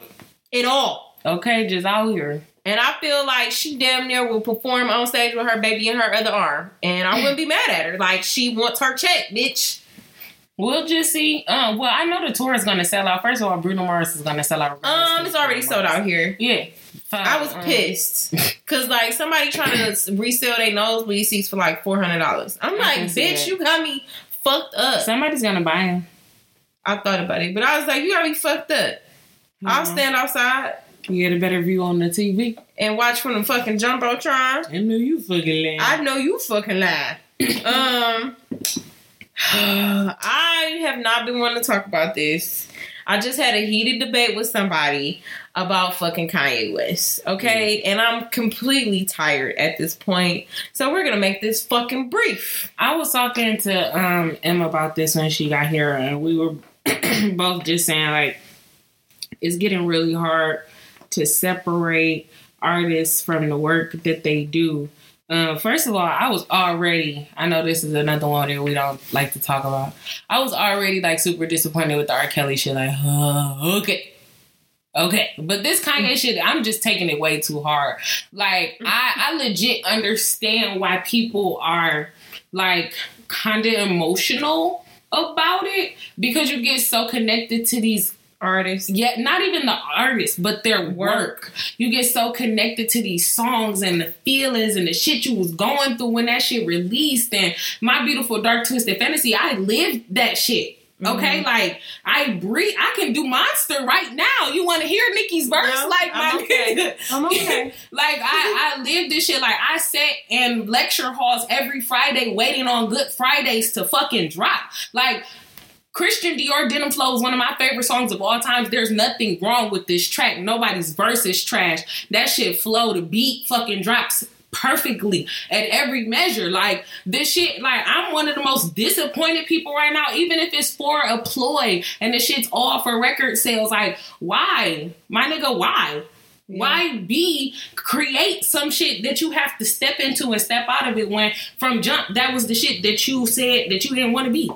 It all. Okay, just out here. And I feel like she damn near will perform on stage with her baby in her other arm. And I wouldn't be mad at her. Like she wants her check, bitch. We'll just see. Um, well, I know the tour is gonna sell out. First of all, Bruno Mars is gonna sell out. Um, it's already sold out here. Yeah. I was Um, pissed [LAUGHS] because like somebody trying to resell their nosebleed seats for like four hundred dollars. I'm like, bitch, you got me fucked up. Somebody's gonna buy him. I thought about it, but I was like, you got me fucked up. I'll Mhm. stand outside You get a better view on the TV. and watch from the fucking jumbotron. I know you fucking lying. I know you fucking lie. [LAUGHS] um, I have not been wanting to talk about this. I just had a heated debate with somebody about fucking Kanye West. Okay, and I'm completely tired at this point. So we're gonna make this fucking brief. I was talking to um Emma about this when she got here, and we were [CLEARS THROAT] both just saying like it's getting really hard to separate artists from the work that they do. Uh, first of all, I was already. I know this is another one that we don't like to talk about. I was already like super disappointed with the R. Kelly shit. Like, uh, okay, okay, but this Kanye shit, I'm just taking it way too hard. Like, I, I legit understand why people are like kind of emotional about it because you get so connected to these Artists. yet not even the artists but their work you get so connected to these songs and the feelings and the shit you was going through when that shit released and my beautiful dark twisted fantasy i lived that shit Okay, mm-hmm. like I breathe, I can do monster right now. You want to hear Nicki's verse? No, like my [LAUGHS] I'm okay. nigga. I'm okay. like I, I live this shit. Like I sat in lecture halls every Friday waiting on Good Fridays to fucking drop. Like Christian Dior Denim Flow is one of my favorite songs of all times. There's nothing wrong with this track. Nobody's verse is trash. That shit flow, the beat fucking drops perfectly at every measure. Like this shit, like I'm one of the most disappointed people right now, even if it's for a ploy and the shit's all for record sales. Like, why? My nigga, why? Why be create some shit that you have to step into and step out of it when from jump that was the shit that you said that you didn't want to be.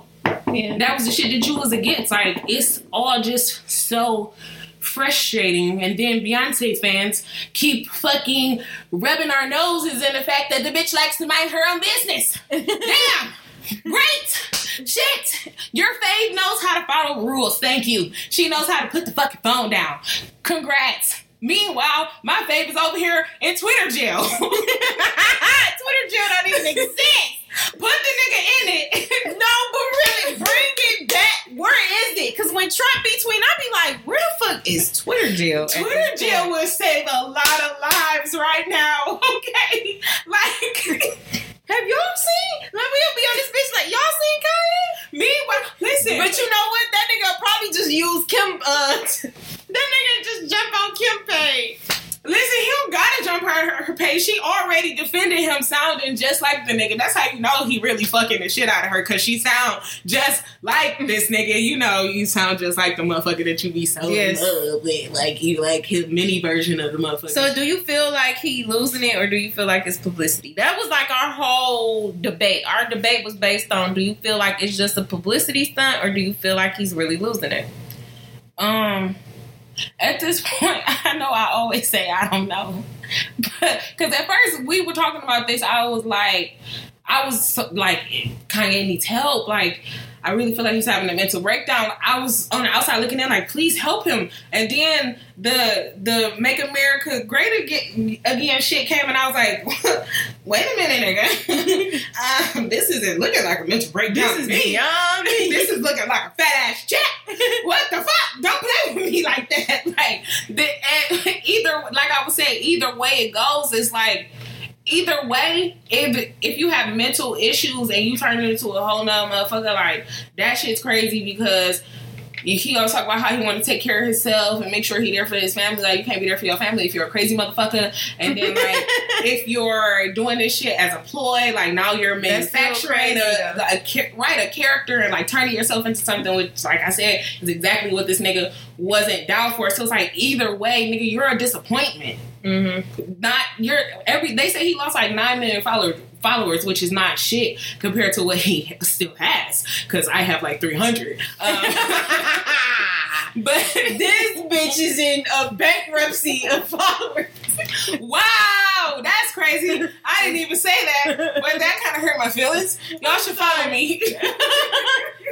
Yeah. That was the shit that you was against. Like it's all just so frustrating. And then Beyonce fans keep fucking rubbing our noses in the fact that the bitch likes to mind her own business. [LAUGHS] Damn. Great. Shit. Your fave knows how to follow rules. Thank you. She knows how to put the fucking phone down. Congrats. Meanwhile, my fave is over here in Twitter jail. [LAUGHS] Twitter jail don't even [LAUGHS] exist. Put the nigga in it. No, but really, bring it back. Where is it? Because when Trump be tweeting, I be like, where the fuck is Twitter jail? Twitter jail would save a lot of lives right now. [LAUGHS] Okay, like [LAUGHS] Have y'all seen? Like we'll be on this bitch like y'all seen Kanye? meanwhile, listen. But you know what? That nigga probably just use Kim. Uh, [LAUGHS] that nigga just jump on Kim page. Listen, he don't gotta jump her, her page. She already defended him sounding just like the nigga. That's how you know he really fucking the shit out of her because she sound just like this nigga. You know, you sound just like the motherfucker that you be so Yes. in love with. Like you like his mini version of the motherfucker. So, do you feel like he losing it, or do you feel like it's publicity? That was like our whole debate. Our debate was based on: Do you feel like it's just a publicity stunt, or do you feel like he's really losing it? Um, at this point, [LAUGHS] I know I always say I don't know, but because at first we were talking about this, I was like, I was like, Kanye needs help. Like, I really feel like he's having a mental breakdown. I was on the outside looking in, like, please help him. And then the the Make America Great Again, again shit came, and I was like, [LAUGHS] wait a minute, nigga, [LAUGHS] [LAUGHS] um, this isn't looking like a mental breakdown. This is me. beyond me. this is looking like a fat ass check. What the fuck? Don't play with me like that. Like the, either, like I was saying, either way it goes, it's like either way, if if you have mental issues and you turn it into a whole nother motherfucker, like that shit's crazy because. He always talk about how he want to take care of himself and make sure he there for his family. Like you can't be there for your family if you're a crazy motherfucker. And then [LAUGHS] like if you're doing this shit as a ploy, like now you're manufacturing a, though. a, right a character and like turning yourself into something which, like I said, is exactly what this nigga wasn't down for. So it's like either way, nigga, you're a disappointment. Mm-hmm. Not you're every. They say he lost like nine million followers. Followers, which is not shit compared to what he [LAUGHS] still has, because I have like three hundred. Um, [LAUGHS] but [LAUGHS] this bitch is in a bankruptcy of followers. Wow, that's crazy. I didn't even say that, but that kind of hurt my feelings. Y'all should follow me. [LAUGHS]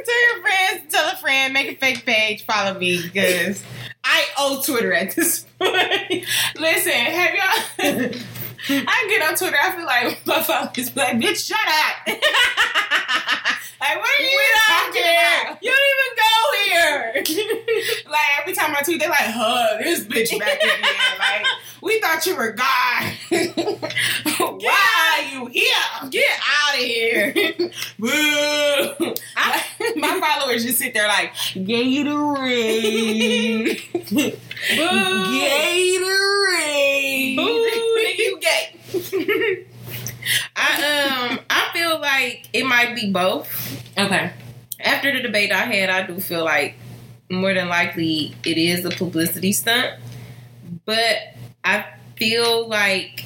Tell your friends, tell a friend, make a fake page, follow me because I owe Twitter at this point. Listen, have y'all? [LAUGHS] I get on Twitter. I feel like my followers be like, "Bitch, shut up." Like, what are you We don't talking about? You don't even go here. [LAUGHS] Like every time I tweet, they're like, "Huh, this bitch back again." like, we thought you were God. [LAUGHS] Why are you here? Get out of here. [LAUGHS] Boo. I, my followers just sit there like Gatorade, Gatorade. Boo, you gay. I um I feel like it might be both. Okay. After the debate I had, I do feel like more than likely it is a publicity stunt. But I feel like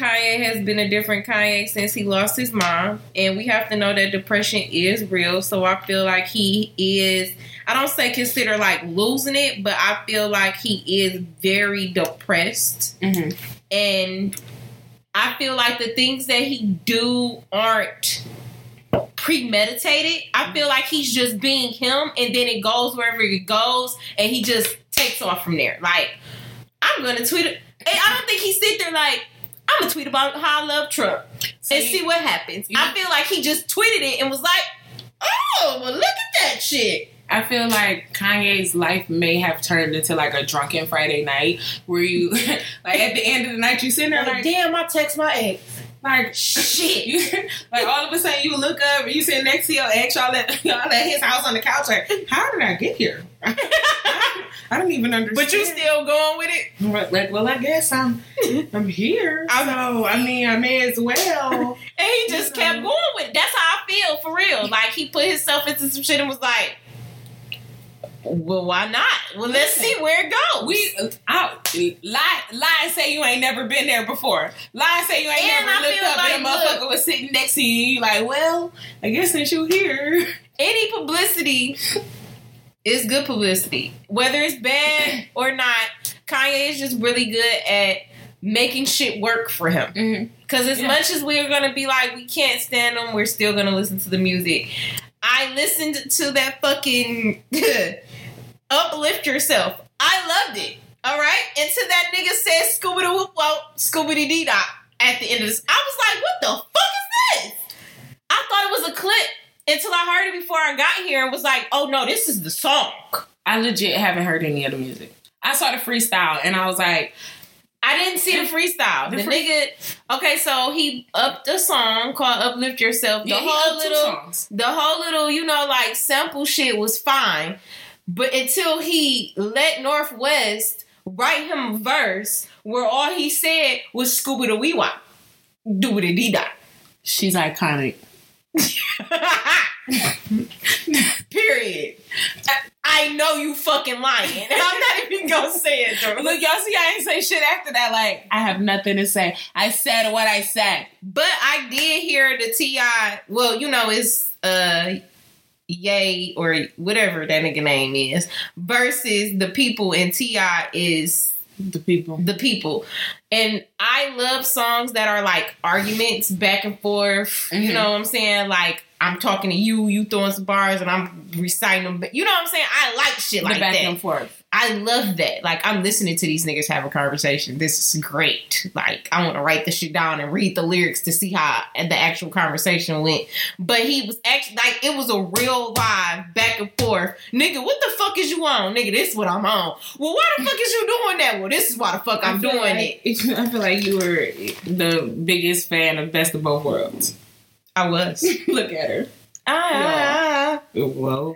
Kanye has been a different Kanye since he lost his mom. And we have to know that depression is real. So I feel like he is, I don't say consider like losing it, but I feel like he is very depressed. Mm-hmm. And I feel like the things that he do aren't premeditated. I feel like he's just being him and then it goes wherever it goes and he just takes off from there. Like, I'm gonna tweet it. And I don't think he sit there like, I'm gonna tweet about how I love Trump So and you- see what happens. you- I feel like he just tweeted it and was like, oh, well, look at that shit. I feel like Kanye's life may have turned into like a drunken Friday night where you, [LAUGHS] like at the end of the night, you sitting there like, damn, I text my ex. like Shit. You, [LAUGHS] like all of a sudden you look up and you sit next to your ex, y'all at, [LAUGHS] y'all at his house on the couch. Like, how did I get here? I don't even understand. But you still going with it? Like, like, well, I guess I'm I'm here. I know. So I mean, I may as well. And he just Yeah. kept going with it. That's how I feel for real. Like he put himself into some shit and was like, well, why not? Well, let's see where it goes. We I, lie lie and say you ain't never been there before. Lie and say you ain't And never I looked up and a like, motherfucker was sitting next to you. You like, well, I guess since you here, any publicity is good publicity, whether it's bad [CLEARS THROAT] or not. Kanye is just really good at making shit work for him. mm-hmm. Because as Yeah. much as we're gonna be like, we can't stand him, we're still gonna listen to the music. I listened to that fucking [LAUGHS] uplift yourself. I loved it. All right, until that nigga said Scooby Doo whoop whoop Scooby Dee Dop at the end of this. I was like, what the fuck is this? I thought it was a clip until I heard it before I got here and was like, oh no, this is the song. I legit haven't heard any of the music. I saw the freestyle and I was like, I didn't see the freestyle. The The, free- nigga, okay, so he upped a song called "Uplift Yourself." The yeah, whole little, songs. the whole little, you know, like sample shit was fine, but until he let North West write him a verse where all he said was "Scooby Doo Wee Wop, do it dee dot." She's iconic. [LAUGHS] Period. I, I know you fucking lying. [LAUGHS] I'm not even gonna say it. Look, y'all see, I ain't say shit after that. Like, I have nothing to say. I said what I said. But I did hear the Ti. Well, you know, it's uh, Yay or whatever that nigga name is versus the people, and T.I. is The people. the people. And I love songs that are like arguments back and forth. You Mhm. know what I'm saying? Like I'm talking to you, you throwing some bars, and I'm reciting them. But you know what I'm saying? I like shit the like back that. and forth. I love that. Like I'm listening to these niggas have a conversation. This is great. Like I want to write the shit down and read the lyrics to see how the actual conversation went. But he was actually like it was a real vibe back and forth. Nigga, what the fuck is you on? Nigga, this is what I'm on. Well, why the fuck is you doing that? Well, this is why the fuck I'm doing it. [LAUGHS] I feel like you were the biggest fan of Best of Both Worlds. I was. [LAUGHS] Look at her. Ah. Whoa.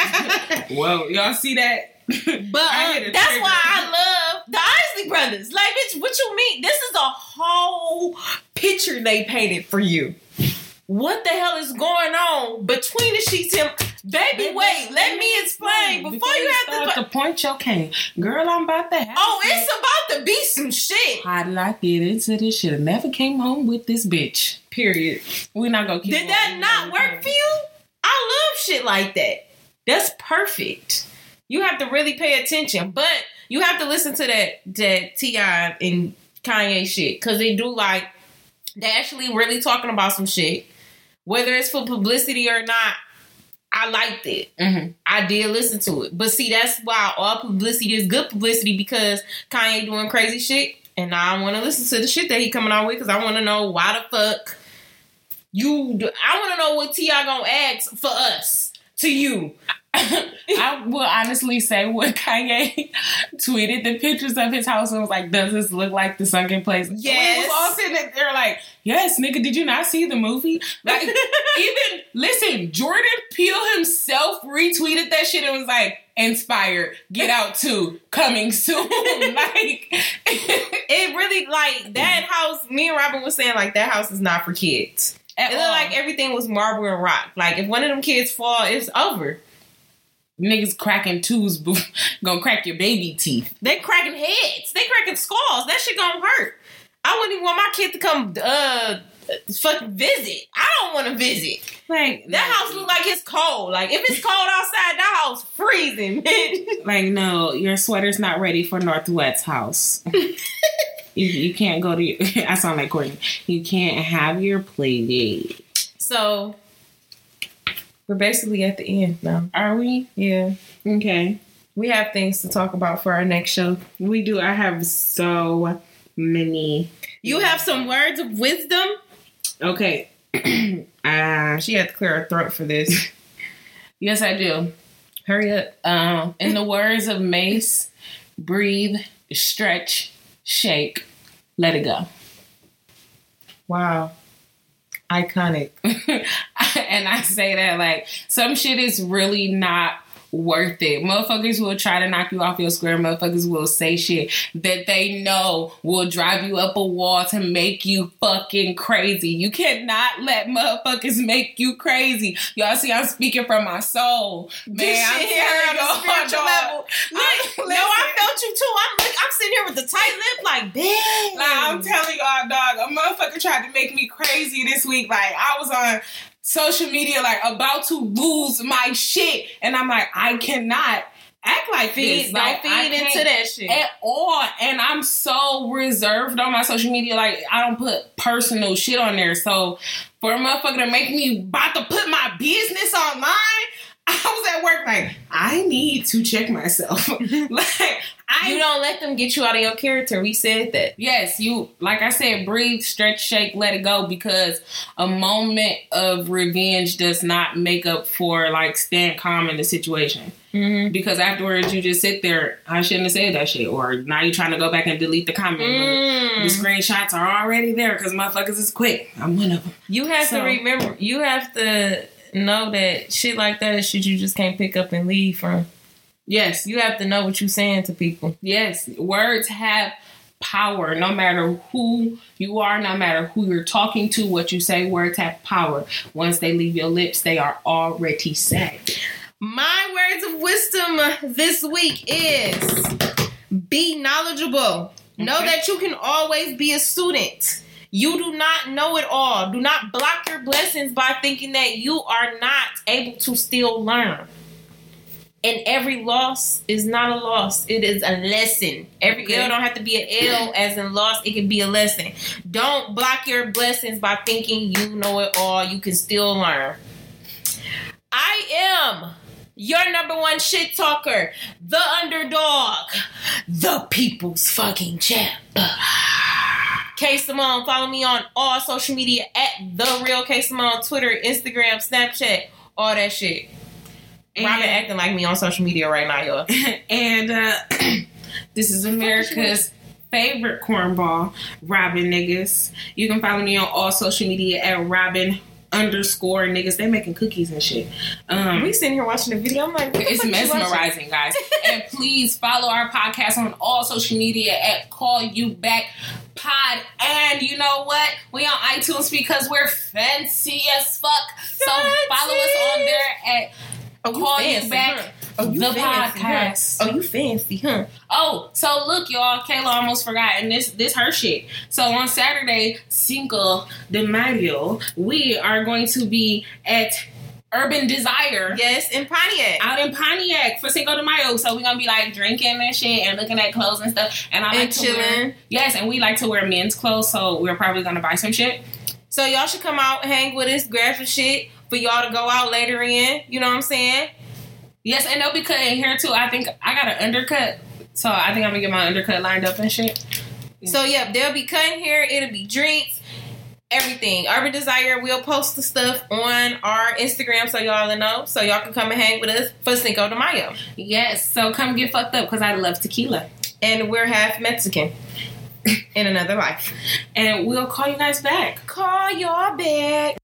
[LAUGHS] Whoa. Y'all see that? [LAUGHS] But uh, that's trigger. why I love the Isley Brothers. Like, bitch, what you mean? This is a whole picture they painted for you. What the hell is going on between the sheets? Him, baby, wait, let me explain before you have to. to point your cane. Girl, I'm about to have Oh, it's about to be some shit. How did I get into this shit? I never came home with this bitch. Period. We're not gonna keep Did that not work for you? I love shit like that. That's perfect. You have to really pay attention, but you have to listen to that that T.I. and Kanye shit because they do like they actually really talking about some shit, whether it's for publicity or not. I liked it. Mm-hmm. I did listen to it, but see, that's why all publicity is good publicity because Kanye doing crazy shit, and I want to listen to the shit that he coming out with because I want to know why the fuck you. Do, I want to know what T.I. gonna ask for us to you. [LAUGHS] I will honestly say when Kanye [LAUGHS] tweeted the pictures of his house and was like, "Does this look like the sunken place?" Yes. we was all sitting there like, "Yes, nigga, did you not see the movie?" Like, [LAUGHS] even listen, Jordan Peele himself retweeted that shit and was like, "Inspired, Get Out Two coming soon." like, it really like that house. Me and Robin was saying like that house is not for kids. at It looked all. like everything was marble and rock. Like if one of them kids fall, it's over. Niggas cracking twos, [LAUGHS] gonna crack your baby teeth. They cracking heads. They cracking skulls. That shit gonna hurt. I wouldn't even want my kid to come uh fucking visit. I don't want to visit. Like That house look like it's cold. Like if it's cold outside, that house freezing. [LAUGHS] Like, no, your sweater's not ready for North West's house. [LAUGHS] you, you can't go to. Your, I sound like Courtney. You can't have your play date. so we're basically at the end now. Are we? Yeah. Okay. We have things to talk about for our next show. We do. I have so many. You have some words of wisdom. Okay. [CLEARS THROAT] uh, She had to clear her throat for this. [LAUGHS] yes, I do. Hurry up. Um, in the words of Mase, breathe, stretch, shake, let it go. Wow. Iconic. [LAUGHS] [LAUGHS] and I say that like some shit is really not worth it. Motherfuckers will try to knock you off your square. Motherfuckers will say shit that they know will drive you up a wall to make you fucking crazy. You cannot let motherfuckers make you crazy. Y'all see, I'm speaking from my soul. Man, this I'm here on a spiritual level. I- [LAUGHS] no, I felt you too. I'm like, I'm sitting here with the tight lip, like, damn. Like, I'm telling y'all, dog, a motherfucker tried to make me crazy this week. Like, I was on social media, like, about to lose my shit. And I'm like, I cannot act like feed, this. don't feed into that shit. At all. And I'm so reserved on my social media. Like, I don't put personal shit on there. So, for a motherfucker to make me about to put my business online, [LAUGHS] I was at work like, I need to check myself. [LAUGHS] like, I you don't let them get you out of your character. We said that. Yes, you like I said, breathe, stretch, shake, let it go because a moment of revenge does not make up for like stand calm in the situation. Mm-hmm. Because afterwards you just sit there, I shouldn't have said that shit. Or now you're trying to go back and delete the comment. Mm. The screenshots are already there because motherfuckers is quick. I'm one of them. You have So- to remember. You have to know that shit like that is shit you just can't pick up and leave from. Yes, You have to know what you're saying to people. yes. Words have power no matter who you are, no matter who you're talking to, what you say, words have power. Once they leave your lips, they are already said. My words of wisdom this week is be knowledgeable. Know that you can always be a student. You do not know it all. Do not block your blessings by thinking that you are not able to still learn. And every loss is not a loss. It is a lesson. Every Okay. L don't have to be an L as in loss. It can be a lesson. Don't block your blessings by thinking you know it all. You can still learn. I am your number one shit talker, the underdog, the people's fucking champ. K Simone, follow me on all social media at the real K Simone, Twitter, Instagram, Snapchat, all that shit. Robin acting like me on social media right now, y'all. [LAUGHS] and uh, [CLEARS THROAT] this is America's favorite cornball, Robin Niggas. You can follow me on all social media at Robin underscore niggas. They making cookies and shit. Um, We sitting here watching the video. I'm like, it's fuck you watching? mesmerizing, guys. [LAUGHS] and please follow our podcast on all social media at Call You Back Pod. And you know what? We on iTunes because we're fancy as fuck. So follow us on there at Oh, you Call fancy, You Back huh? Oh, you the fancy, huh? podcast. Oh, you fancy, huh? Oh, so look, y'all. Kayla almost forgot, and this this her shit. So on Saturday, Cinco de Mayo, we are going to be at Urban Desire Yes, in Pontiac. out in Pontiac for Cinco de Mayo. So we're gonna be like drinking and shit and looking at clothes and stuff. And I like And to wear yes, and we like to wear men's clothes. So we're probably gonna buy some shit. So y'all should come out, hang with us, grab some shit for y'all to go out later in. You know what I'm saying? Yes, and they'll be cutting hair too. I think I got an undercut, so I think I'm gonna get my undercut lined up and shit. So yeah, they'll be cutting here. It'll be drinks, everything. Urban Desire will post the stuff on our Instagram so y'all know. So y'all can come and hang with us for Cinco de Mayo. Yes, so come get fucked up because I love tequila. And we're half Mexican [LAUGHS] in another life. And we'll call you guys back. Call y'all back.